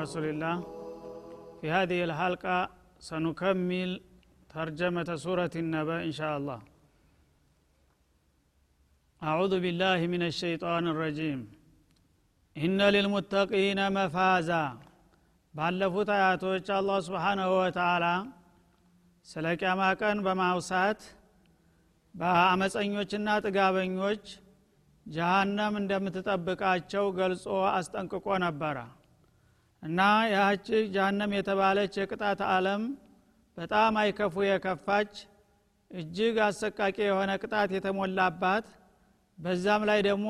والسلام على رسول الله في هذه الحلقة سنكمل ترجمة سورة النبأ إن شاء الله أعوذ بالله من الشيطان الرجيم إن للمتقين مفازا ባለፉት አያቶች አላህ ስብሓናሁ ወተአላ ስለ ቅያማ ቀን በማውሳት በአመፀኞችና ጥጋበኞች ጀሃነም እንደምትጠብቃቸው ገልጾ አስጠንቅቆ ነበረ እና ያህች ጀሃነም የተባለች የቅጣት አለም በጣም አይከፉ የከፋች እጅግ አሰቃቂ የሆነ ቅጣት የተሞላባት በዛም ላይ ደግሞ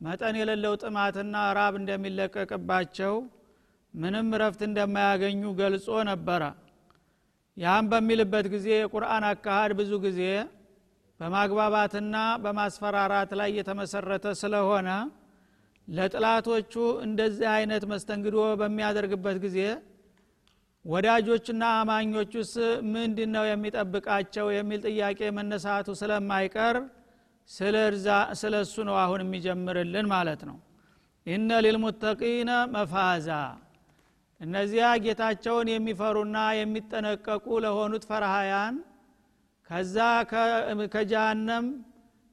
መጠን የሌለው ጥማትና ራብ እንደሚለቀቅባቸው ምንም ረፍት እንደማያገኙ ገልጾ ነበረ። ያም በሚልበት ጊዜ የቁርአን አካሃድ ብዙ ጊዜ በማግባባትና በማስፈራራት ላይ የተመሰረተ ስለሆነ ለጥላቶቹ እንደዚህ አይነት መስተንግዶ በሚያደርግበት ጊዜ ወዳጆችና አማኞቹስ ምንድን ነው የሚጠብቃቸው የሚል ጥያቄ መነሳቱ ስለማይቀር ስለ እሱ ነው አሁን የሚጀምርልን ማለት ነው። ኢነ ሊልሙተቂነ መፋዛ እነዚያ ጌታቸውን የሚፈሩና የሚጠነቀቁ ለሆኑት ፈርሃያን ከዛ ከጀሃነም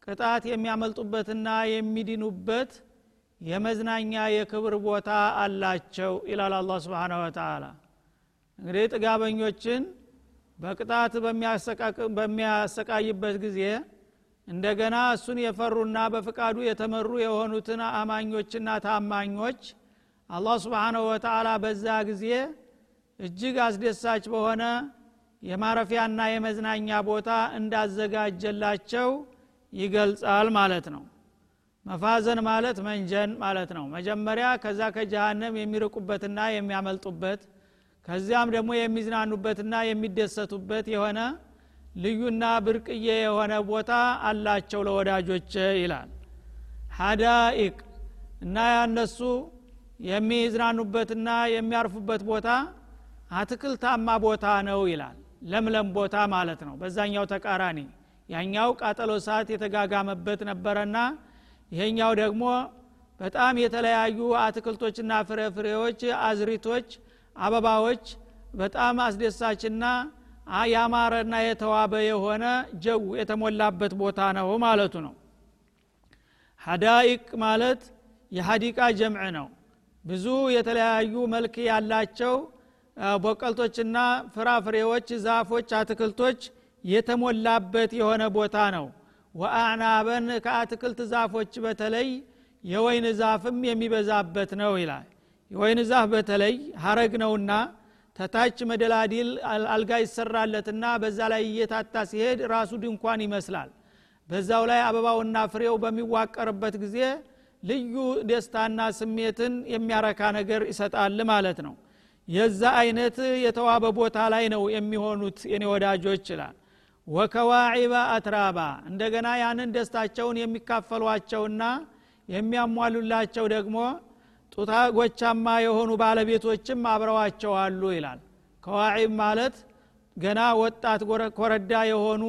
ቅጣት የሚያመልጡበትና የሚድኑበት የመዝናኛ የክብር ቦታ አላቸው ይላል አላ ስብን ወተላ እንግዲህ ጥጋበኞችን በቅጣት በሚያሰቃይበት ጊዜ እንደገና እሱን የፈሩና በፍቃዱ የተመሩ የሆኑትን አማኞችና ታማኞች አላህ ስብሓናሁ ወተላ በዛ ጊዜ እጅግ አስደሳች በሆነ የማረፊያና የመዝናኛ ቦታ እንዳዘጋጀላቸው ይገልጻል ማለት ነው መፋዘን ማለት መንጀን ማለት ነው። መጀመሪያ ከዛ ከጀሃነም የሚርቁበትና የሚያመልጡበት ከዚያም ደግሞ የሚዝናኑበትና የሚደሰቱበት የሆነ ልዩና ብርቅዬ የሆነ ቦታ አላቸው ለወዳጆች ይላል። ሀዳኢቅ እና ያነሱ የሚዝናኑበትና የሚያርፉበት ቦታ አትክልታማ ቦታ ነው ይላል። ለምለም ቦታ ማለት ነው። በዛኛው ተቃራኒ ያኛው ቃጠሎ ሰዓት የተጋጋመበት ነበረና ይሄኛው ደግሞ በጣም የተለያዩ አትክልቶችና ፍሬፍሬዎች አዝሪቶች አበባዎች በጣም አስደሳችና ያማረና የተዋበ የሆነ ጀው የተሞላበት ቦታ ነው ማለቱ ነው። ሀዳኢቅ ማለት የሀዲቃ ጀምዕ ነው። ብዙ የተለያዩ መልክ ያላቸው ቦቀልቶችና ፍራፍሬዎች ዛፎች አትክልቶች የተሞላበት የሆነ ቦታ ነው ወአዕናበን ከአትክልት ዛፎች በተለይ የወይን ዛፍም የሚበዛበት ነው ይላል። የወይን ዛፍ በተለይ ሀረግ ነውና ተታች መደላዲል አልጋ ይሰራለትና በዛ ላይ እየታታ ሲሄድ ራሱ ድንኳን ይመስላል። በዛው ላይ አበባውና ፍሬው በሚዋቀርበት ጊዜ ልዩ ደስታና ስሜትን የሚያረካ ነገር ይሰጣል ማለት ነው። የዛ አይነት የተዋበ ቦታ ላይ ነው የሚሆኑት የኔ ወዳጆች ይላል ወከዋዒባ አትራባ እንደገና ያንን ደስታቸውን የሚካፈሏቸውና የሚያሟሉላቸው ደግሞ ጡታ ጎቻማ የሆኑ ባለቤቶችም አብረዋቸው አሉ ይላል። ከዋዒብ ማለት ገና ወጣት ኮረዳ የሆኑ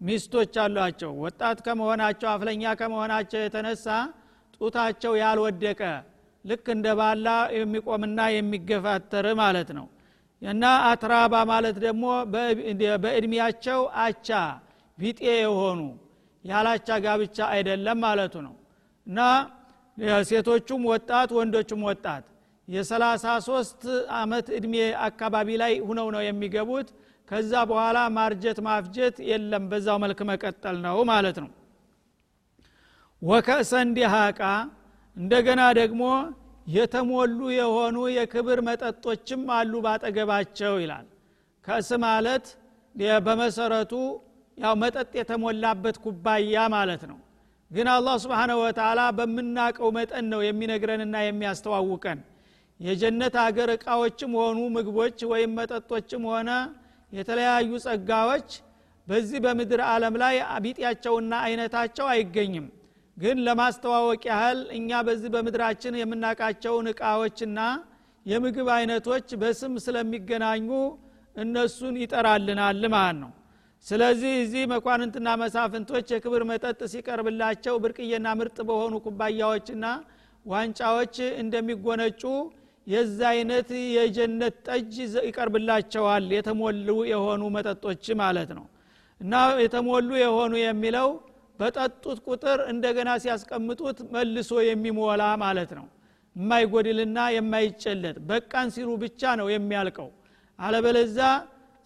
ሚስቶች አሏቸው። ወጣት ከመሆናቸው አፍለኛ ከመሆናቸው የተነሳ ጡታቸው ያልወደቀ ልክ እንደ ባላ የሚቆምና የሚገፋተር ማለት ነው እና አትራባ ማለት ደግሞ በእድሜያቸው አቻ ቢጤ የሆኑ ያላቻ ጋብቻ አይደለም ማለቱ ነው። እና ሴቶቹም ወጣት ወንዶቹም ወጣት የሰላሳ ሶስት አመት እድሜ አካባቢ ላይ ሁነው ነው የሚገቡት። ከዛ በኋላ ማርጀት ማፍጀት የለም በዛው መልክ መቀጠል ነው ማለት ነው። ወከእሰ እንዲሃቃ እንደገና ደግሞ የተሞሉ የሆኑ የክብር መጠጦችም አሉ ባጠገባቸው ይላል። ከእስ ማለት በመሰረቱ ያው መጠጥ የተሞላበት ኩባያ ማለት ነው። ግን አላህ ስብሓነሁ ወተላ በምናቀው መጠን ነው የሚነግረንና የሚያስተዋውቀን። የጀነት አገር እቃዎችም ሆኑ ምግቦች ወይም መጠጦችም ሆነ የተለያዩ ጸጋዎች በዚህ በምድር ዓለም ላይ ቢጤያቸውና አይነታቸው አይገኝም ግን ለማስተዋወቅ ያህል እኛ በዚህ በምድራችን የምናቃቸውን እቃዎችና የምግብ አይነቶች በስም ስለሚገናኙ እነሱን ይጠራልናል ማለት ነው። ስለዚህ እዚህ መኳንንትና መሳፍንቶች የክብር መጠጥ ሲቀርብላቸው ብርቅዬና ምርጥ በሆኑ ኩባያዎችና ዋንጫዎች እንደሚጎነጩ የዛ አይነት የጀነት ጠጅ ይቀርብላቸዋል የተሞሉ የሆኑ መጠጦች ማለት ነው። እና የተሞሉ የሆኑ የሚለው በጠጡት ቁጥር እንደገና ሲያስቀምጡት መልሶ የሚሞላ ማለት ነው። የማይጎድልና የማይጨለጥ በቃን ሲሉ ብቻ ነው የሚያልቀው። አለበለዛ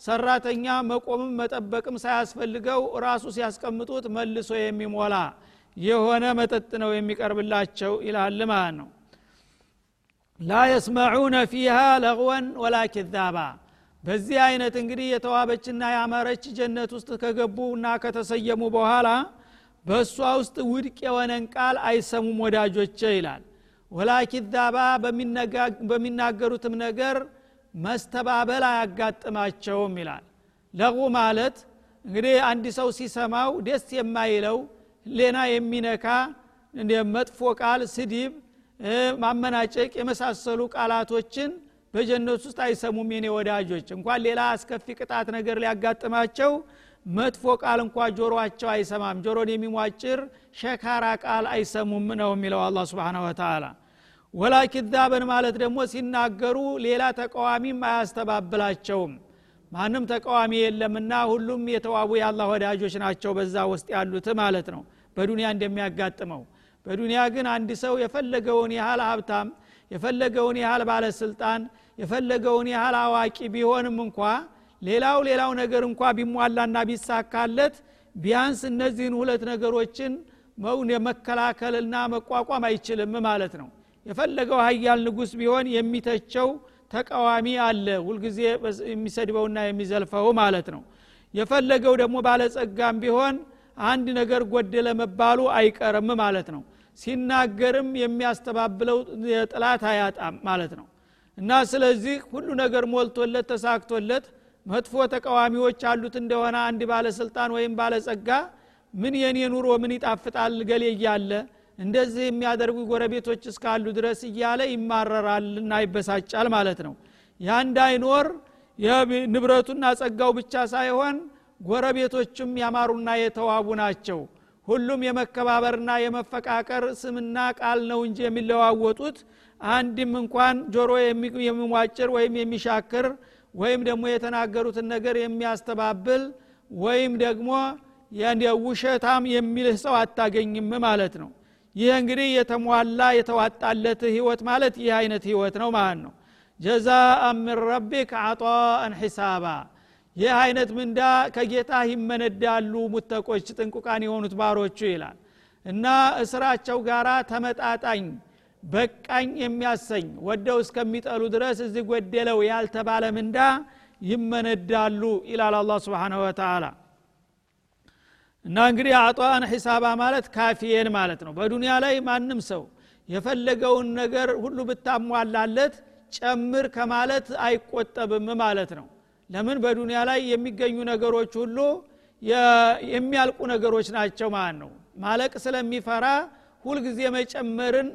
ሰራተኛ መቆምም መጠበቅም ሳያስፈልገው ራሱ ሲያስቀምጡት መልሶ የሚሞላ የሆነ መጠጥ ነው የሚቀርብላቸው ይላል ማለት ነው። ላ የስመዑነ ፊሃ ለغወን ወላ ኪዛባ። በዚህ አይነት እንግዲህ የተዋበችና ያመረች ጀነት ውስጥ ከገቡና ከተሰየሙ በኋላ በእሷ ውስጥ ውድቅ የሆነን ቃል አይሰሙም ወዳጆቼ ይላል። ወላ ኪዛባ በሚናገሩትም ነገር መስተባበል አያጋጥማቸውም ይላል። ለቁ ማለት እንግዲህ አንድ ሰው ሲሰማው ደስ የማይለው ሌና የሚነካ መጥፎ ቃል ስድብ ማመናጨቅ የመሳሰሉ ቃላቶችን በጀነት ውስጥ አይሰሙም የኔ ወዳጆች። እንኳን ሌላ አስከፊ ቅጣት ነገር ሊያጋጥማቸው መጥፎ ቃል እንኳ ጆሮአቸው አይሰማም። ጆሮን የሚሟጭር ሸካራ ቃል አይሰሙም ነው የሚለው አላ ስብን ወተላ ወላ ማለት ደግሞ ሲናገሩ ሌላ ተቃዋሚም አያስተባብላቸውም። ማንም ተቃዋሚ የለምና ሁሉም የተዋቡ የአላህ ወዳጆች ናቸው በዛ ውስጥ ያሉት ማለት ነው። በዱንያ እንደሚያጋጥመው። በዱንያ ግን አንድ ሰው የፈለገውን ያህል ሀብታም የፈለገውን ያህል ባለስልጣን የፈለገውን ያህል አዋቂ ቢሆንም እንኳ ሌላው ሌላው ነገር እንኳ ቢሟላና ቢሳካለት ቢያንስ እነዚህን ሁለት ነገሮችን መከላከልና መቋቋም አይችልም ማለት ነው። የፈለገው ሀያል ንጉስ ቢሆን የሚተቸው ተቃዋሚ አለ ሁልጊዜ የሚሰድበውና የሚዘልፈው ማለት ነው። የፈለገው ደግሞ ባለጸጋም ቢሆን አንድ ነገር ጎደለ መባሉ አይቀርም ማለት ነው። ሲናገርም የሚያስተባብለው ጥላት አያጣም ማለት ነው። እና ስለዚህ ሁሉ ነገር ሞልቶለት ተሳክቶለት መጥፎ ተቃዋሚዎች አሉት እንደሆነ አንድ ባለስልጣን ወይም ባለጸጋ ምን የኔ ኑሮ ምን ይጣፍጣል ገሌ እያለ እንደዚህ የሚያደርጉ ጎረቤቶች እስካሉ ድረስ እያለ ይማረራልና ይበሳጫል ማለት ነው። ያ እንዳይኖር ንብረቱና ጸጋው ብቻ ሳይሆን ጎረቤቶችም ያማሩና የተዋቡ ናቸው። ሁሉም የመከባበርና የመፈቃቀር ስምና ቃል ነው እንጂ የሚለዋወጡት አንድም እንኳን ጆሮ የሚሟጭር ወይም የሚሻክር ወይም ደግሞ የተናገሩትን ነገር የሚያስተባብል ወይም ደግሞ ውሸታም የሚልህ ሰው አታገኝም ማለት ነው። ይህ እንግዲህ የተሟላ የተዋጣለት ህይወት ማለት ይህ አይነት ህይወት ነው ማለት ነው። ጀዛአ ምን ረቢክ አጣአን ሒሳባ። ይህ አይነት ምንዳ ከጌታ ይመነዳሉ ሙተቆች ጥንቁቃን የሆኑት ባሮቹ ይላል። እና እስራቸው ጋራ ተመጣጣኝ በቃኝ የሚያሰኝ ወደው እስከሚጠሉ ድረስ እዚህ ጎደለው ያልተባለ ምንዳ ይመነዳሉ ይላል አላ ስብን ወተላ እና እንግዲህ አጧን ሒሳባ ማለት ካፊየን ማለት ነው። በዱንያ ላይ ማንም ሰው የፈለገውን ነገር ሁሉ ብታሟላለት ጨምር ከማለት አይቆጠብም ማለት ነው። ለምን? በዱንያ ላይ የሚገኙ ነገሮች ሁሉ የሚያልቁ ነገሮች ናቸው ማለት ነው። ማለቅ ስለሚፈራ ሁልጊዜ መጨመርን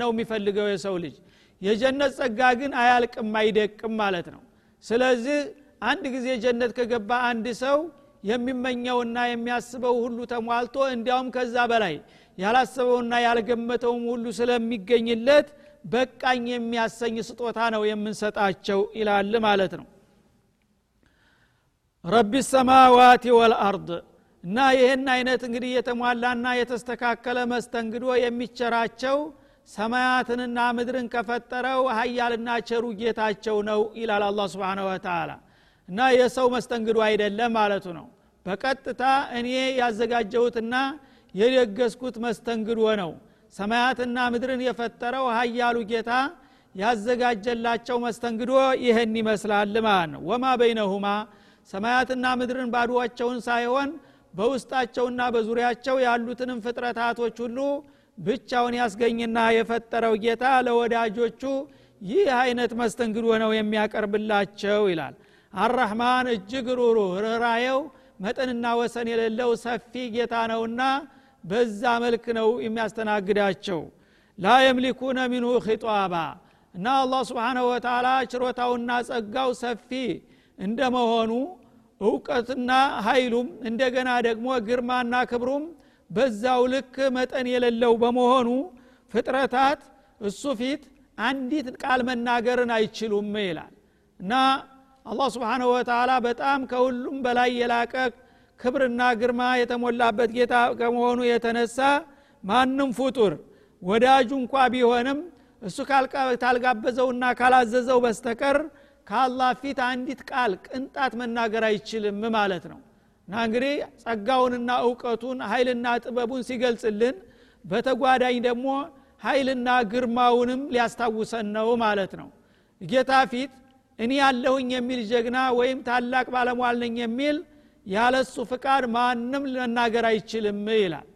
ነው የሚፈልገው የሰው ልጅ። የጀነት ጸጋ ግን አያልቅም አይደቅም ማለት ነው። ስለዚህ አንድ ጊዜ ጀነት ከገባ አንድ ሰው የሚመኘውና የሚያስበው ሁሉ ተሟልቶ እንዲያውም ከዛ በላይ ያላሰበውና ያልገመተውም ሁሉ ስለሚገኝለት በቃኝ የሚያሰኝ ስጦታ ነው የምንሰጣቸው ይላል ማለት ነው። ረቢ ሰማዋት ወልአርድ እና ይህን አይነት እንግዲህ የተሟላና የተስተካከለ መስተንግዶ የሚቸራቸው ሰማያትንና ምድርን ከፈጠረው ሀያልና ቸሩ ጌታቸው ነው ይላል አላ ስብን ወተላ እና የሰው መስተንግዶ አይደለም ማለቱ ነው። በቀጥታ እኔ ያዘጋጀሁትና የደገስኩት መስተንግዶ ነው። ሰማያትና ምድርን የፈጠረው ሀያሉ ጌታ ያዘጋጀላቸው መስተንግዶ ይህን ይመስላል ማለት ነው። ወማ በይነሁማ ሰማያትና ምድርን ባዶዋቸውን ሳይሆን በውስጣቸውና በዙሪያቸው ያሉትንም ፍጥረታቶች ሁሉ ብቻውን ያስገኝና የፈጠረው ጌታ ለወዳጆቹ ይህ አይነት መስተንግዶ ነው የሚያቀርብላቸው ይላል። አራህማን እጅግ ሩሩ ርኅራየው መጠንና ወሰን የሌለው ሰፊ ጌታ ነውና በዛ መልክ ነው የሚያስተናግዳቸው። ላ የምሊኩነ ሚንሁ ኺጧባ እና አላህ ስብሓንሁ ወተላ ችሮታውና ጸጋው ሰፊ እንደመሆኑ እውቀትና ኃይሉም እንደገና ደግሞ ግርማና ክብሩም በዛው ልክ መጠን የሌለው በመሆኑ ፍጥረታት እሱ ፊት አንዲት ቃል መናገርን አይችሉም ይላል። እና አላህ ስብሓንሁ ወተላ በጣም ከሁሉም በላይ የላቀ ክብርና ግርማ የተሞላበት ጌታ ከመሆኑ የተነሳ ማንም ፍጡር ወዳጁ እንኳ ቢሆንም እሱ ካልጋበዘውና ካላዘዘው በስተቀር ከአላህ ፊት አንዲት ቃል ቅንጣት መናገር አይችልም ማለት ነው። እና እንግዲህ ጸጋውንና እውቀቱን ኃይልና ጥበቡን ሲገልጽልን በተጓዳኝ ደግሞ ኃይልና ግርማውንም ሊያስታውሰን ነው ማለት ነው። ጌታ ፊት እኔ ያለሁኝ የሚል ጀግና ወይም ታላቅ ባለሟል ነኝ የሚል ያለሱ ፍቃድ ማንም መናገር አይችልም ይላል።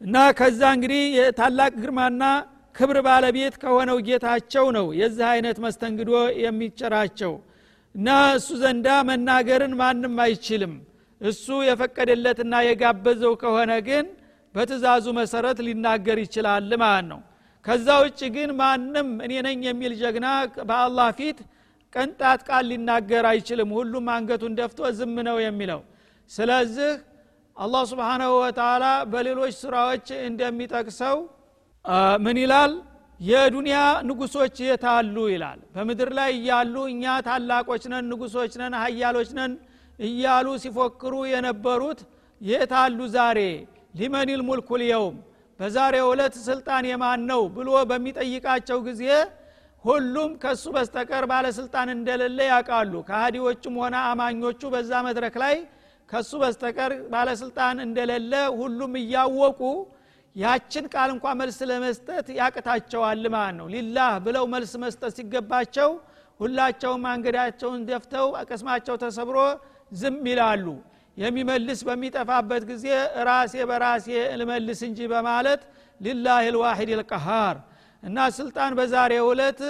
እና ከዛ እንግዲህ የታላቅ ግርማና ክብር ባለቤት ከሆነው ጌታቸው ነው የዚህ አይነት መስተንግዶ የሚቸራቸው እና እሱ ዘንዳ መናገርን ማንም አይችልም። እሱ የፈቀደለትና የጋበዘው ከሆነ ግን በትእዛዙ መሰረት ሊናገር ይችላል ማለት ነው። ከዛ ውጭ ግን ማንም እኔ ነኝ የሚል ጀግና በአላህ ፊት ቅንጣት ቃል ሊናገር አይችልም። ሁሉም አንገቱን ደፍቶ ዝም ነው የሚለው። ስለዚህ አላህ ስብሓናሁ ወተላ በሌሎች ስራዎች እንደሚጠቅሰው ምን ይላል? የዱንያ ንጉሶች የታሉ ይላል። በምድር ላይ እያሉ እኛ ታላቆች ነን ንጉሶች ነን ሀያሎች ነን እያሉ ሲፎክሩ የነበሩት የታሉ ዛሬ? ሊመኒል ሙልኩ ልየውም። በዛሬ ዕለት ስልጣን የማን ነው ብሎ በሚጠይቃቸው ጊዜ ሁሉም ከሱ በስተቀር ባለስልጣን እንደሌለ ያውቃሉ። ከሃዲዎቹም ሆነ አማኞቹ በዛ መድረክ ላይ ከሱ በስተቀር ባለስልጣን እንደሌለ ሁሉም እያወቁ ያችን ቃል እንኳ መልስ ለመስጠት ያቅታቸዋል ማለት ነው። ሊላህ ብለው መልስ መስጠት ሲገባቸው ሁላቸውም አንገዳቸውን ደፍተው ቅስማቸው ተሰብሮ ዝም ይላሉ። የሚመልስ በሚጠፋበት ጊዜ ራሴ በራሴ ልመልስ እንጂ በማለት ሊላህ ልዋሒድ ልቀሃር እና ስልጣን በዛሬ ዕለት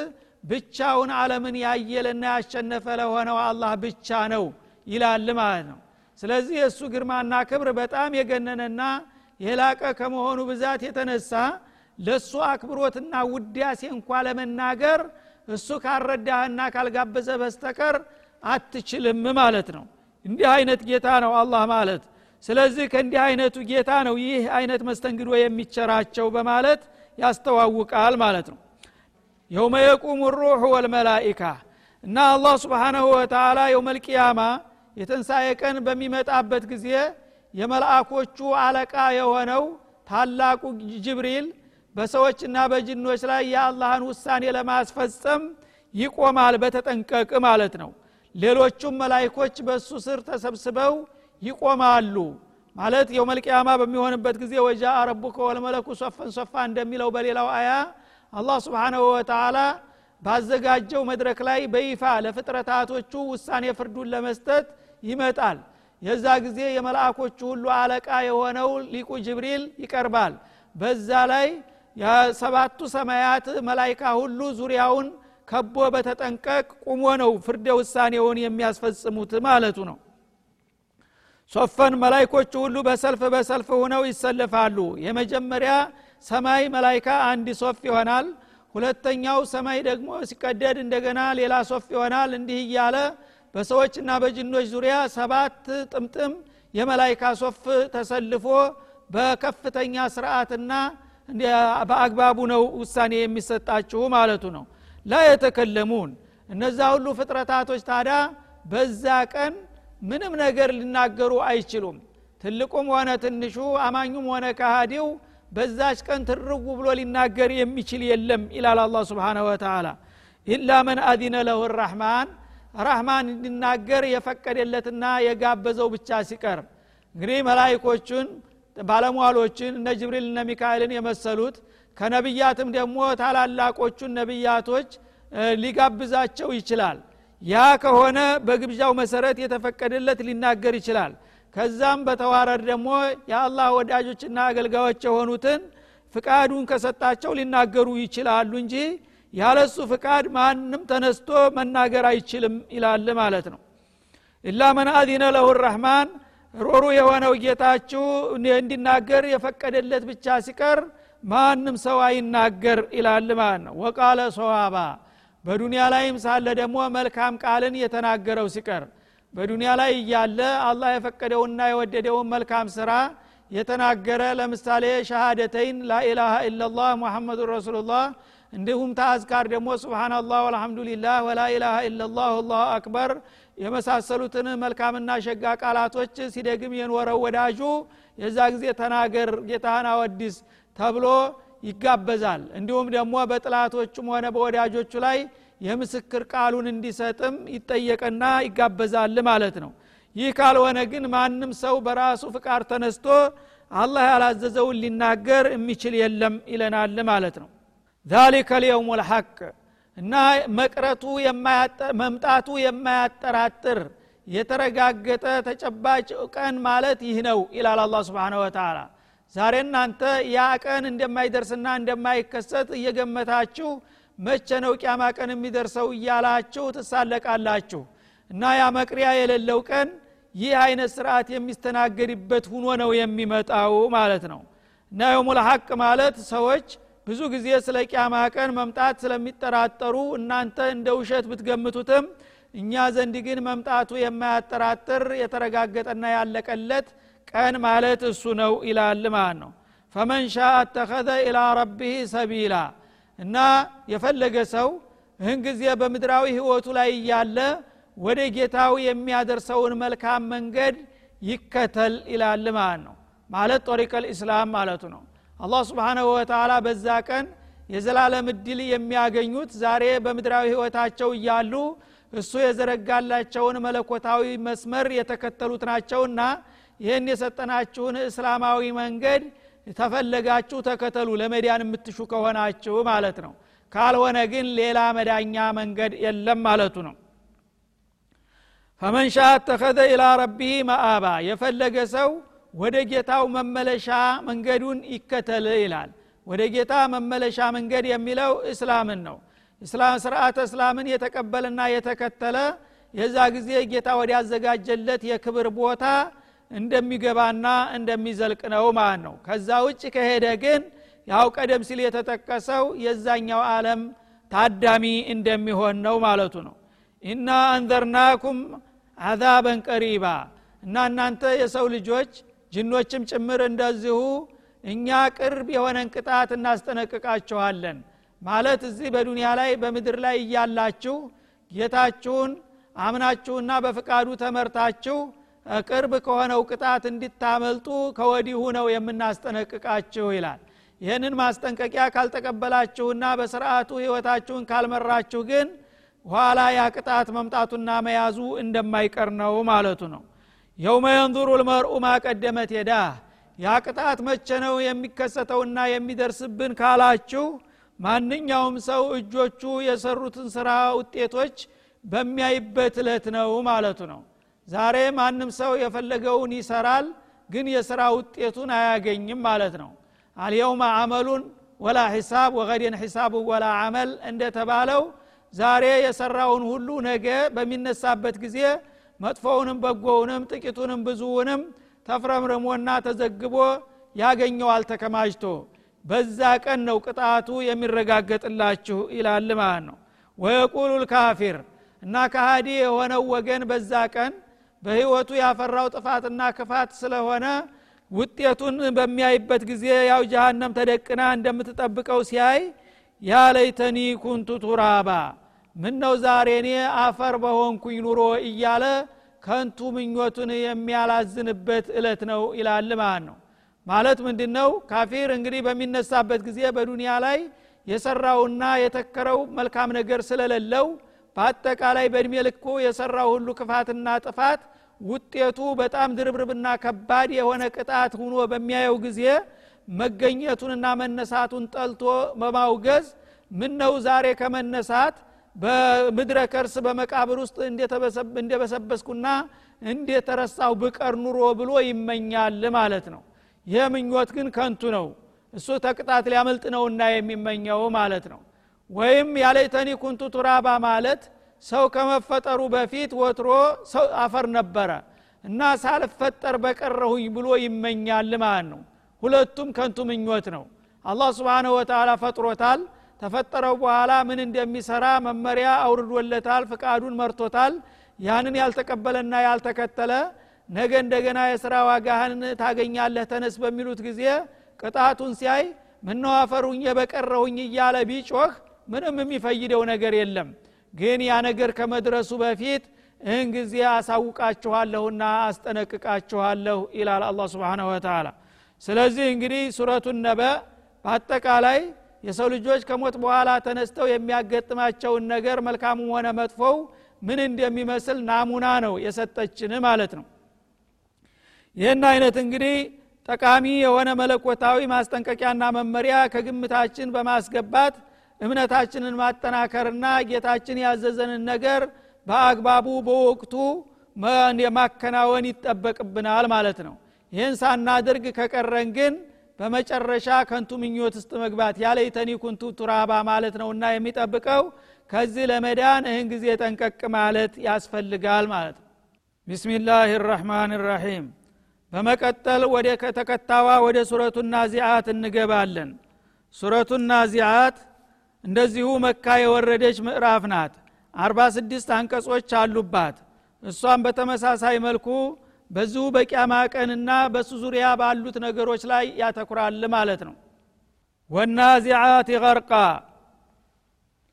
ብቻውን አለምን ያየለና ያሸነፈ ለሆነው አላህ ብቻ ነው ይላል ማለት ነው። ስለዚህ የእሱ ግርማና ክብር በጣም የገነነና የላቀ ከመሆኑ ብዛት የተነሳ ለእሱ አክብሮትና ውዳሴ እንኳ ለመናገር እሱ ካልረዳህና ካልጋበዘ በስተቀር አትችልም ማለት ነው። እንዲህ አይነት ጌታ ነው አላህ ማለት። ስለዚህ ከእንዲህ አይነቱ ጌታ ነው ይህ አይነት መስተንግዶ የሚቸራቸው በማለት ያስተዋውቃል ማለት ነው። የውመ የቁሙ ሩሑ ወልመላኢካ እና አላህ ስብሓናሁ ወተላ የውመልቅያማ የትንሣኤ ቀን በሚመጣበት ጊዜ የመልአኮቹ አለቃ የሆነው ታላቁ ጅብሪል በሰዎችና በጅኖች ላይ የአላህን ውሳኔ ለማስፈጸም ይቆማል በተጠንቀቅ ማለት ነው። ሌሎቹም መላይኮች በእሱ ስር ተሰብስበው ይቆማሉ። ማለት የውመልቅያማ በሚሆንበት ጊዜ ወጃ ረቡከ ወልመለኩ ሶፈን ሶፋ እንደሚለው በሌላው አያ አላህ ስብሓናሁ ወተላ ባዘጋጀው መድረክ ላይ በይፋ ለፍጥረታቶቹ ውሳኔ ፍርዱን ለመስጠት ይመጣል የዛ ጊዜ የመልአኮቹ ሁሉ አለቃ የሆነው ሊቁ ጅብሪል ይቀርባል። በዛ ላይ የሰባቱ ሰማያት መላይካ ሁሉ ዙሪያውን ከቦ በተጠንቀቅ ቁሞ ነው ፍርደ ውሳኔውን የሚያስፈጽሙት ማለቱ ነው። ሶፈን መላይኮቹ ሁሉ በሰልፍ በሰልፍ ሆነው ይሰልፋሉ የመጀመሪያ ሰማይ መላይካ አንድ ሶፍ ይሆናል። ሁለተኛው ሰማይ ደግሞ ሲቀደድ እንደገና ሌላ ሶፍ ይሆናል። እንዲህ እያለ በሰዎችና በጅኖች ዙሪያ ሰባት ጥምጥም የመላይካ ሶፍ ተሰልፎ በከፍተኛ ስርዓትና በአግባቡ ነው ውሳኔ የሚሰጣችሁ ማለቱ ነው። ላ የተከለሙን እነዛ ሁሉ ፍጥረታቶች ታዳ በዛ ቀን ምንም ነገር ሊናገሩ አይችሉም። ትልቁም ሆነ ትንሹ አማኙም ሆነ ካሃዲው በዛች ቀን ትርጉ ብሎ ሊናገር የሚችል የለም ይላል አላ ስብሓን ወተላ ኢላ መን አዚነ ለሁ ራሕማን ራህማን እንዲናገር የፈቀደለትና የጋበዘው ብቻ ሲቀር እንግዲህ መላይኮቹን ባለሟሎችን እነ ጅብሪል እነ ሚካኤልን የመሰሉት ከነቢያትም ደግሞ ታላላቆቹን ነቢያቶች ሊጋብዛቸው ይችላል። ያ ከሆነ በግብዣው መሰረት የተፈቀደለት ሊናገር ይችላል። ከዛም በተዋረድ ደግሞ የአላህ ወዳጆችና አገልጋዮች የሆኑትን ፍቃዱን ከሰጣቸው ሊናገሩ ይችላሉ እንጂ ያለሱ ፍቃድ ማንም ተነስቶ መናገር አይችልም ይላል ማለት ነው። ኢላ መን አዚነ ለሁ ራህማን ሮሩ የሆነው ጌታችሁ እንዲናገር የፈቀደለት ብቻ ሲቀር ማንም ሰው አይናገር ይላል ማለት ነው። ወቃለ ሰዋባ በዱንያ ላይም ሳለ ደግሞ መልካም ቃልን የተናገረው ሲቀር በዱንያ ላይ እያለ አላህ የፈቀደውና የወደደውን መልካም ስራ የተናገረ ለምሳሌ ሸሃደተይን ላኢላሃ ኢላላህ ሙሐመዱን ረሱሉላህ እንዲሁም ታዝካር ደግሞ ስብናላህ ወልሐምዱሊላህ ወላኢላሃ ኢላላህ አላሁ አክበር የመሳሰሉትን መልካምና ሸጋ ቃላቶች ሲደግም የኖረው ወዳጁ የዛ ጊዜ ተናገር ጌታህን አወድስ ተብሎ ይጋበዛል። እንዲሁም ደግሞ በጥላቶቹም ሆነ በወዳጆቹ ላይ የምስክር ቃሉን እንዲሰጥም ይጠየቅና ይጋበዛል ማለት ነው። ይህ ካልሆነ ግን ማንም ሰው በራሱ ፍቃድ ተነስቶ አላህ ያላዘዘውን ሊናገር የሚችል የለም ይለናል ማለት ነው ዛሊከ ልየውም ልሐቅ እና መቅረቱ መምጣቱ የማያጠራጥር የተረጋገጠ ተጨባጭ ቀን ማለት ይህ ነው ይላል አላ ስብን ወተላ ዛሬ እናንተ ያ ቀን እንደማይደርስና እንደማይከሰት እየገመታችሁ መቼ ነው ቅያማ ቀን የሚደርሰው እያላችሁ ትሳለቃላችሁ። እና ያ መቅሪያ የሌለው ቀን ይህ አይነት ስርዓት የሚስተናገድበት ሁኖ ነው የሚመጣው ማለት ነው። እና የሙል ሐቅ ማለት ሰዎች ብዙ ጊዜ ስለ ቅያማ ቀን መምጣት ስለሚጠራጠሩ እናንተ እንደ ውሸት ብትገምቱትም እኛ ዘንድ ግን መምጣቱ የማያጠራጥር የተረጋገጠና ያለቀለት ቀን ማለት እሱ ነው ይላል ማለት ነው። ፈመን ሻ አተኸዘ ኢላ ረቢህ ሰቢላ። እና የፈለገ ሰው ይህን ጊዜ በምድራዊ ህይወቱ ላይ እያለ ወደ ጌታው የሚያደርሰውን መልካም መንገድ ይከተል ይላል ማለት ነው። ማለት ጦሪቀል ኢስላም ማለቱ ነው አላህ ስብሓናሁ ወተላ በዛ ቀን የዘላለም እድል የሚያገኙት ዛሬ በምድራዊ ህይወታቸው እያሉ እሱ የዘረጋላቸውን መለኮታዊ መስመር የተከተሉት ናቸውና ይህን የሰጠናችሁን እስላማዊ መንገድ ተፈለጋችሁ ተከተሉ። ለመዳን የምትሹ ከሆናችሁ ማለት ነው። ካልሆነ ግን ሌላ መዳኛ መንገድ የለም ማለቱ ነው። ፈመን ሻ ተኸዘ ኢላ ረቢህ መአባ የፈለገ ሰው ወደ ጌታው መመለሻ መንገዱን ይከተል ይላል። ወደ ጌታ መመለሻ መንገድ የሚለው እስላምን ነው። እስላም ስርዓተ እስላምን የተቀበለና የተከተለ የዛ ጊዜ ጌታ ወዲያዘጋጀለት የክብር ቦታ እንደሚገባና እንደሚዘልቅ ነው ማለት ነው። ከዛ ውጭ ከሄደ ግን ያው ቀደም ሲል የተጠቀሰው የዛኛው ዓለም ታዳሚ እንደሚሆን ነው ማለቱ ነው። ኢና አንዘርናኩም አዛበን ቀሪባ እና እናንተ የሰው ልጆች ጅኖችም ጭምር እንደዚሁ እኛ ቅርብ የሆነን ቅጣት እናስጠነቅቃችኋለን ማለት እዚህ በዱንያ ላይ በምድር ላይ እያላችሁ ጌታችሁን አምናችሁና በፍቃዱ ተመርታችሁ ቅርብ ከሆነው ቅጣት እንዲታመልጡ ከወዲሁ ነው የምናስጠነቅቃችሁ ይላል። ይህንን ማስጠንቀቂያ ካልተቀበላችሁና በስርዓቱ ህይወታችሁን ካልመራችሁ ግን ኋላ ያ ቅጣት መምጣቱና መያዙ እንደማይቀር ነው ማለቱ ነው የውመ የንظሩ ልመርኡ ማቀደመት ሄዳህ ያ ቅጣት መቼ ነው የሚከሰተውና የሚደርስብን ካላችሁ ማንኛውም ሰው እጆቹ የሰሩትን ስራ ውጤቶች በሚያይበት እለት ነው ማለቱ ነው። ዛሬ ማንም ሰው የፈለገውን ይሰራል ግን የስራ ውጤቱን አያገኝም ማለት ነው። አልየውመ አመሉን ወላ ሒሳብ ወገዴን ሒሳቡ ወላ አመል እንደተባለው ዛሬ የሰራውን ሁሉ ነገ በሚነሳበት ጊዜ መጥፎውንም በጎውንም ጥቂቱንም ብዙውንም ተፍረምርሞና ተዘግቦ ያገኘዋል ተከማጅቶ በዛ ቀን ነው ቅጣቱ የሚረጋገጥላችሁ ይላል ማለት ነው። ወየቁሉ ልካፊር እና ከሃዲ የሆነው ወገን በዛ ቀን በህይወቱ ያፈራው ጥፋትና ክፋት ስለሆነ ውጤቱን በሚያይበት ጊዜ ያው ጀሃነም ተደቅና እንደምትጠብቀው ሲያይ ያ ለይተኒ ኩንቱ ቱራባ ምን ነው ዛሬ እኔ አፈር በሆንኩኝ ኑሮ እያለ ከንቱ ምኞቱን የሚያላዝንበት እለት ነው ይላል ማለት ነው። ማለት ምንድ ነው ካፊር እንግዲህ በሚነሳበት ጊዜ በዱንያ ላይ የሰራውና የተከረው መልካም ነገር ስለሌለው በአጠቃላይ በእድሜ ልኩ የሰራው ሁሉ ክፋትና ጥፋት ውጤቱ በጣም ድርብርብና ከባድ የሆነ ቅጣት ሁኖ በሚያየው ጊዜ መገኘቱንና መነሳቱን ጠልቶ በማውገዝ ምን ዛሬ ከመነሳት በምድረ ከርስ በመቃብር ውስጥ እንደበሰበስኩና እንደተረሳው ብቀር ኑሮ ብሎ ይመኛል ማለት ነው። ይህ ምኞት ግን ከንቱ ነው። እሱ ተቅጣት ሊያመልጥ ነውና የሚመኘው ማለት ነው። ወይም ያለይተኒ ኩንቱ ቱራባ ማለት ሰው ከመፈጠሩ በፊት ወትሮ ሰው አፈር ነበረ እና ሳልፈጠር በቀረሁኝ ብሎ ይመኛል ማለት ነው። ሁለቱም ከንቱ ምኞት ነው። አላህ ስብንሁ ወተላ ፈጥሮታል ተፈጠረው በኋላ ምን እንደሚሰራ መመሪያ አውርዶለታል ፍቃዱን መርቶታል። ያንን ያልተቀበለና ያልተከተለ ነገ እንደገና የስራ ዋጋህን ታገኛለህ ተነስ በሚሉት ጊዜ ቅጣቱን ሲያይ ምነው አፈሩኝ በቀረሁኝ እያለ ቢጮህ ምንም የሚፈይደው ነገር የለም። ግን ያ ነገር ከመድረሱ በፊት እህን ጊዜ አሳውቃችኋለሁና አስጠነቅቃችኋለሁ ይላል አላ ስብን ወተላ ስለዚህ እንግዲህ ሱረቱ ነበ በአጠቃላይ የሰው ልጆች ከሞት በኋላ ተነስተው የሚያገጥማቸውን ነገር መልካሙም ሆነ መጥፎው ምን እንደሚመስል ናሙና ነው የሰጠችን ማለት ነው። ይህን አይነት እንግዲህ ጠቃሚ የሆነ መለኮታዊ ማስጠንቀቂያና መመሪያ ከግምታችን በማስገባት እምነታችንን ማጠናከርና ጌታችን ያዘዘንን ነገር በአግባቡ በወቅቱ የማከናወን ይጠበቅብናል ማለት ነው። ይህን ሳናድርግ ከቀረን ግን በመጨረሻ ከንቱ ምኞት ውስጥ መግባት ያለይተኒ ኩንቱ ቱራባ ማለት ነውና የሚጠብቀው ከዚህ ለመዳን እህን ጊዜ ጠንቀቅ ማለት ያስፈልጋል ማለት ነው። ቢስሚላህ ራህማን ራሒም በመቀጠል ወደ ከተከታዋ ወደ ሱረቱ ናዚአት እንገባለን። ሱረቱ ናዚአት እንደዚሁ መካ የወረደች ምዕራፍ ናት። አርባ ስድስት አንቀጾች አሉባት። እሷም በተመሳሳይ መልኩ በዚሁ በቂያማ ቀንና በሱ ዙሪያ ባሉት ነገሮች ላይ ያተኩራል ማለት ነው። ወናዚዓት ገርቃ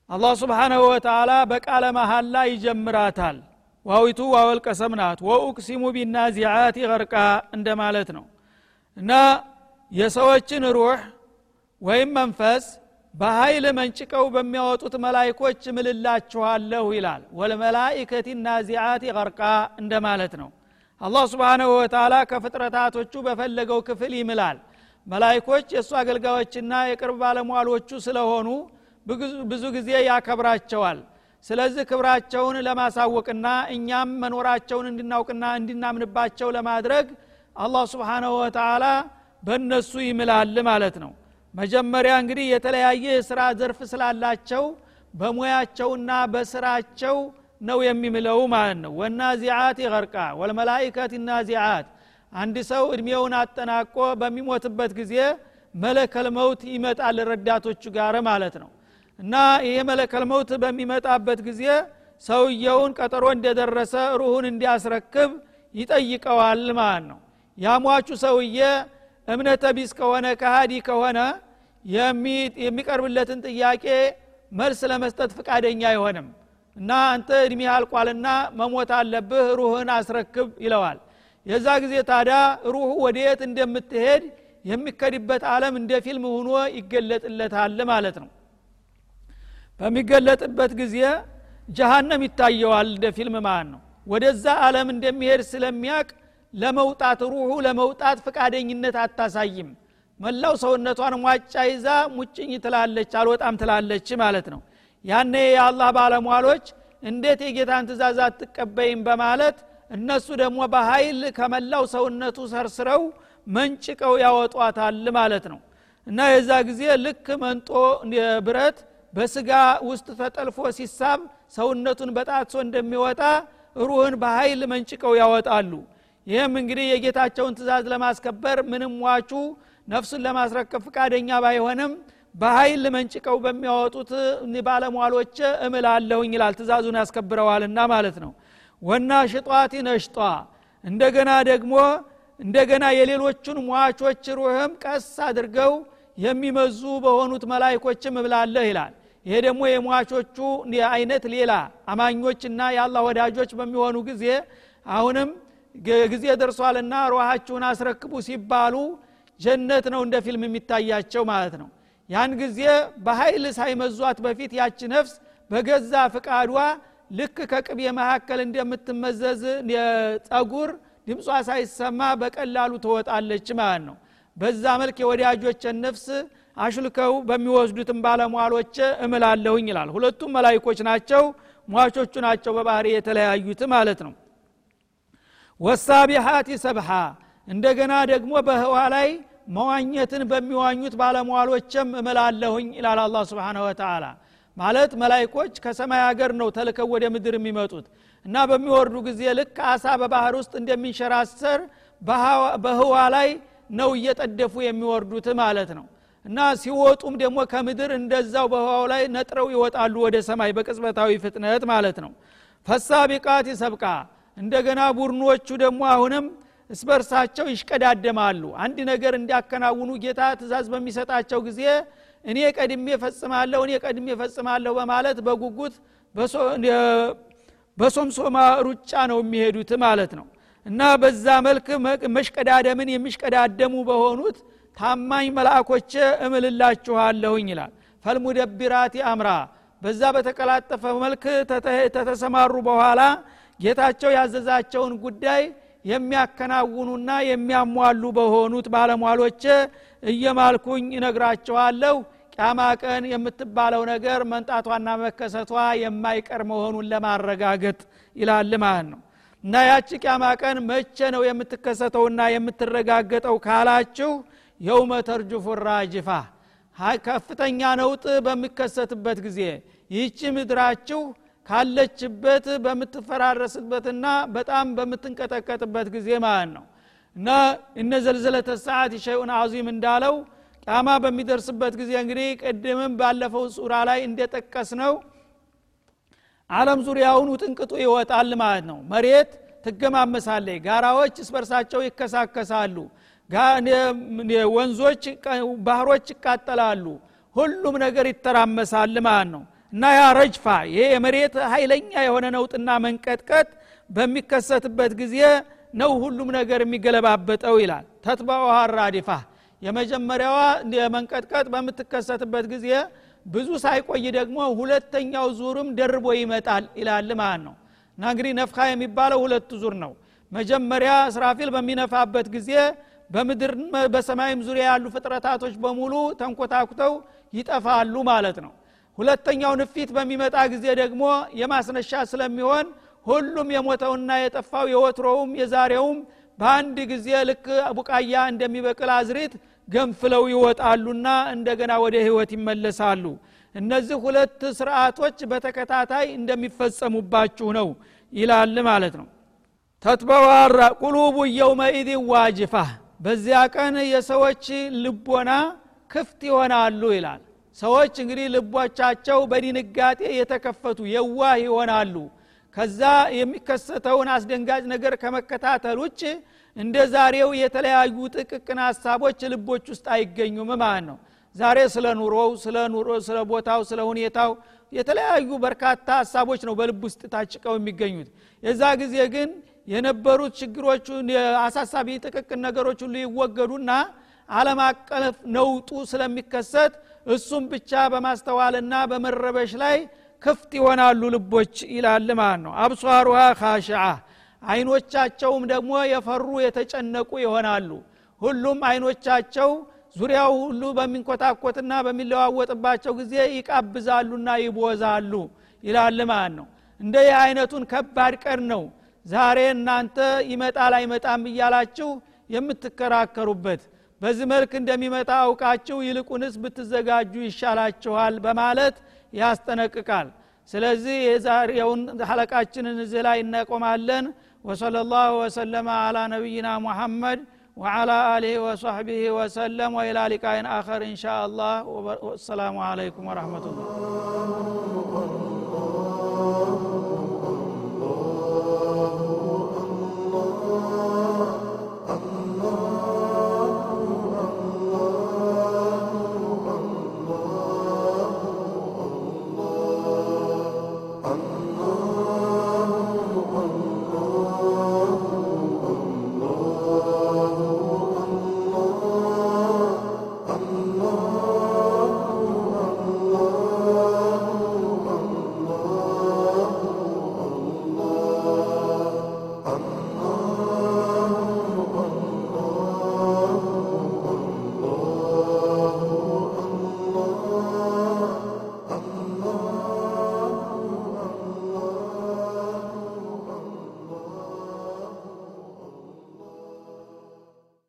አላህ ስብሓናሁ ወተላ በቃለ መሐላ ይጀምራታል። ዋዊቱ ዋወል ቀሰም ናት። ወኡቅሲሙ ቢናዚዓት ገርቃ እንደማለት ነው። እና የሰዎችን ሩህ ወይም መንፈስ በኃይል መንጭቀው በሚያወጡት መላይኮች ምልላችኋለሁ ይላል። ወልመላኢከቲ ናዚዓት ገርቃ እንደማለት ነው አላህ ስብሓንሁ ወተላ ከፍጥረታቶቹ በፈለገው ክፍል ይምላል። መላይኮች የእሱ አገልጋዮችና የቅርብ ባለሟሎቹ ስለሆኑ ብዙ ጊዜ ያከብራቸዋል። ስለዚህ ክብራቸውን ለማሳወቅና እኛም መኖራቸውን እንድናውቅና እንድናምንባቸው ለማድረግ አላህ ስብሓንሁ ወተላ በእነሱ ይምላል ማለት ነው። መጀመሪያ እንግዲህ የተለያየ የስራ ዘርፍ ስላላቸው በሙያቸውና በስራቸው ነው የሚምለው ማለት ነው። ወናዚዓት ይቀርቃ ወልመላይከት ናዚዓት። አንድ ሰው እድሜውን አጠናቆ በሚሞትበት ጊዜ መለከል መውት ይመጣል ረዳቶቹ ጋር ማለት ነው። እና ይሄ መለከል መውት በሚመጣበት ጊዜ ሰውየውን ቀጠሮ እንደደረሰ ሩሁን እንዲያስረክብ ይጠይቀዋል ማለት ነው። ያሟቹ ሰውዬ እምነተ ቢስ ከሆነ ከሃዲ ከሆነ የሚቀርብለትን ጥያቄ መልስ ለመስጠት ፍቃደኛ አይሆንም እና አንተ እድሜ አልቋልና መሞት አለብህ ሩህን አስረክብ ይለዋል። የዛ ጊዜ ታዳ ሩሁ ወደ የት እንደምትሄድ የሚከድበት አለም እንደ ፊልም ሁኖ ይገለጥለታል ማለት ነው። በሚገለጥበት ጊዜ ጀሃነም ይታየዋል እንደ ፊልም ማለት ነው። ወደዛ አለም እንደሚሄድ ስለሚያቅ ለመውጣት ሩሁ ለመውጣት ፍቃደኝነት አታሳይም። መላው ሰውነቷን ሟጫ ይዛ ሙጭኝ ትላለች አልወጣም ትላለች ማለት ነው ያኔ የአላህ ባለሟሎች እንዴት የጌታን ትእዛዝ አትቀበይም በማለት እነሱ ደግሞ በኃይል ከመላው ሰውነቱ ሰርስረው መንጭቀው ያወጧታል ማለት ነው። እና የዛ ጊዜ ልክ መንጦ ብረት በስጋ ውስጥ ተጠልፎ ሲሳብ ሰውነቱን በጣትሶ እንደሚወጣ ሩህን በኃይል መንጭቀው ያወጣሉ። ይህም እንግዲህ የጌታቸውን ትእዛዝ ለማስከበር ምንም ዋቹ ነፍሱን ለማስረከብ ፍቃደኛ ባይሆንም በኃይል መንጭቀው በሚያወጡት ባለሟሎች እምላለሁኝ ይላል። ትእዛዙን ያስከብረዋልና ማለት ነው። ወና ሽጧቲ ነሽጧ እንደገና ደግሞ እንደገና የሌሎቹን ሟቾች ሩህም ቀስ አድርገው የሚመዙ በሆኑት መላይኮችም እብላለህ ይላል። ይሄ ደግሞ የሟቾቹ አይነት ሌላ አማኞችና የአላህ ወዳጆች በሚሆኑ ጊዜ አሁንም ጊዜ ደርሷልና ሩሃችሁን አስረክቡ ሲባሉ ጀነት ነው እንደ ፊልም የሚታያቸው ማለት ነው ያን ጊዜ በኃይል ሳይመዟት በፊት ያች ነፍስ በገዛ ፍቃዷ ልክ ከቅቤ መካከል እንደምትመዘዝ ጸጉር ድምጿ ሳይሰማ በቀላሉ ትወጣለች ማለት ነው። በዛ መልክ የወዳጆችን ነፍስ አሹልከው በሚወስዱትም ባለሟሎች እምላለሁኝ ይላል። ሁለቱም መላይኮች ናቸው ሟቾቹ ናቸው በባህሪ የተለያዩት ማለት ነው። ወሳቢሓት ሰብሓ እንደገና ደግሞ በህዋ ላይ መዋኘትን በሚዋኙት ባለሟሎችም እምላለሁኝ ይላል አላ ስብን ወተላ ማለት መላይኮች ከሰማይ ሀገር ነው ተልከው ወደ ምድር የሚመጡት እና በሚወርዱ ጊዜ ልክ አሳ በባህር ውስጥ እንደሚንሸራሰር በህዋ ላይ ነው እየጠደፉ የሚወርዱት ማለት ነው። እና ሲወጡም ደግሞ ከምድር እንደዛው በህዋው ላይ ነጥረው ይወጣሉ ወደ ሰማይ በቅጽበታዊ ፍጥነት ማለት ነው። ፈሳቢቃት ሰብቃ እንደገና ቡድኖቹ ደግሞ አሁንም እስበርሳቸው ይሽቀዳደማሉ። አንድ ነገር እንዲያከናውኑ ጌታ ትእዛዝ በሚሰጣቸው ጊዜ እኔ ቀድሜ ፈጽማለሁ እኔ ቀድሜ ፈጽማለሁ በማለት በጉጉት በሶምሶማ ሩጫ ነው የሚሄዱት ማለት ነው። እና በዛ መልክ መሽቀዳደምን የሚሽቀዳደሙ በሆኑት ታማኝ መልአኮቼ እምልላችኋለሁኝ ይላል። ፈልሙደቢራት አምራ። በዛ በተቀላጠፈ መልክ ተተሰማሩ በኋላ ጌታቸው ያዘዛቸውን ጉዳይ የሚያከናውኑና የሚያሟሉ በሆኑት ባለሟሎች እየማልኩኝ እነግራችኋለሁ ቂያማ ቀን የምትባለው ነገር መንጣቷና መከሰቷ የማይቀር መሆኑን ለማረጋገጥ ይላል ማለት ነው። እና ያቺ ቂያማ ቀን መቼ ነው የምትከሰተውና የምትረጋገጠው ካላችሁ የውመ ተርጁፉ ራጅፋ ከፍተኛ ነውጥ በሚከሰትበት ጊዜ። ይህቺ ምድራችሁ ካለችበት በምትፈራረስበትና በጣም በምትንቀጠቀጥበት ጊዜ ማለት ነው። እና እነ ዘልዘለተ ሰዓት ሸይኡን አዚም እንዳለው ቃማ በሚደርስበት ጊዜ እንግዲህ ቅድምም ባለፈው ሱራ ላይ እንደጠቀስ ነው አለም ዙሪያውን ውጥንቅጡ ይወጣል ማለት ነው። መሬት ትገማመሳለች ጋራዎች እስበርሳቸው ይከሳከሳሉ ወንዞች ባህሮች ይቃጠላሉ ሁሉም ነገር ይተራመሳል ማለት ነው እና ያ ረጅፋ ይሄ የመሬት ኃይለኛ የሆነ ነውጥና መንቀጥቀጥ በሚከሰትበት ጊዜ ነው ሁሉም ነገር የሚገለባበጠው ይላል። ተትባውሃ ራዲፋ የመጀመሪያዋ መንቀጥቀጥ በምትከሰትበት ጊዜ ብዙ ሳይቆይ ደግሞ ሁለተኛው ዙርም ደርቦ ይመጣል ይላል ማለት ነው። እና እንግዲህ ነፍካ የሚባለው ሁለት ዙር ነው። መጀመሪያ እስራፊል በሚነፋበት ጊዜ በምድር በሰማይም ዙሪያ ያሉ ፍጥረታቶች በሙሉ ተንኮታኩተው ይጠፋሉ ማለት ነው ሁለተኛው ንፊት በሚመጣ ጊዜ ደግሞ የማስነሻ ስለሚሆን ሁሉም የሞተውና የጠፋው የወትሮውም የዛሬውም በአንድ ጊዜ ልክ ቡቃያ እንደሚበቅል አዝሪት ገንፍለው ይወጣሉና እንደገና ወደ ህይወት ይመለሳሉ። እነዚህ ሁለት ስርዓቶች በተከታታይ እንደሚፈጸሙባችሁ ነው ይላል ማለት ነው። ተትበዋራ ቁሉቡ የውመኢድ ዋጅፋ በዚያ ቀን የሰዎች ልቦና ክፍት ይሆናሉ ይላል ሰዎች እንግዲህ ልቦቻቸው በድንጋጤ የተከፈቱ የዋህ ይሆናሉ። ከዛ የሚከሰተውን አስደንጋጭ ነገር ከመከታተል ውጭ እንደ ዛሬው የተለያዩ ጥቅቅን ሀሳቦች ልቦች ውስጥ አይገኙም ማለት ነው። ዛሬ ስለ ኑሮው ስለ ኑሮ ስለ ቦታው ስለ ሁኔታው የተለያዩ በርካታ ሀሳቦች ነው በልብ ውስጥ ታጭቀው የሚገኙት። የዛ ጊዜ ግን የነበሩት ችግሮቹ አሳሳቢ ጥቅቅን ነገሮች ሁሉ ይወገዱና አለም አቀፍ ነውጡ ስለሚከሰት እሱም ብቻ በማስተዋልና በመረበሽ ላይ ክፍት ይሆናሉ ልቦች ይላል ማለት ነው። አብሷሩሃ ካሽዓ አይኖቻቸውም ደግሞ የፈሩ የተጨነቁ ይሆናሉ። ሁሉም አይኖቻቸው ዙሪያው ሁሉ በሚንኮታኮትና በሚለዋወጥባቸው ጊዜ ይቃብዛሉና ይቦዛሉ ይላል ማለት ነው። እንደ ይህ አይነቱን ከባድ ቀን ነው። ዛሬ እናንተ ይመጣል አይመጣም እያላችሁ የምትከራከሩበት በዚህ መልክ እንደሚመጣ አውቃችሁ ይልቁንስ ብትዘጋጁ ይሻላችኋል በማለት ያስጠነቅቃል ስለዚህ የዛሬውን ሐለቃችንን እዚህ ላይ እናቆማለን ወሰለ ላሁ ወሰለመ አላ ነቢይና ሙሐመድ وعلى آله وصحبه وسلم وإلى لقاء آخر إن شاء الله والسلام عليكم ورحمة الله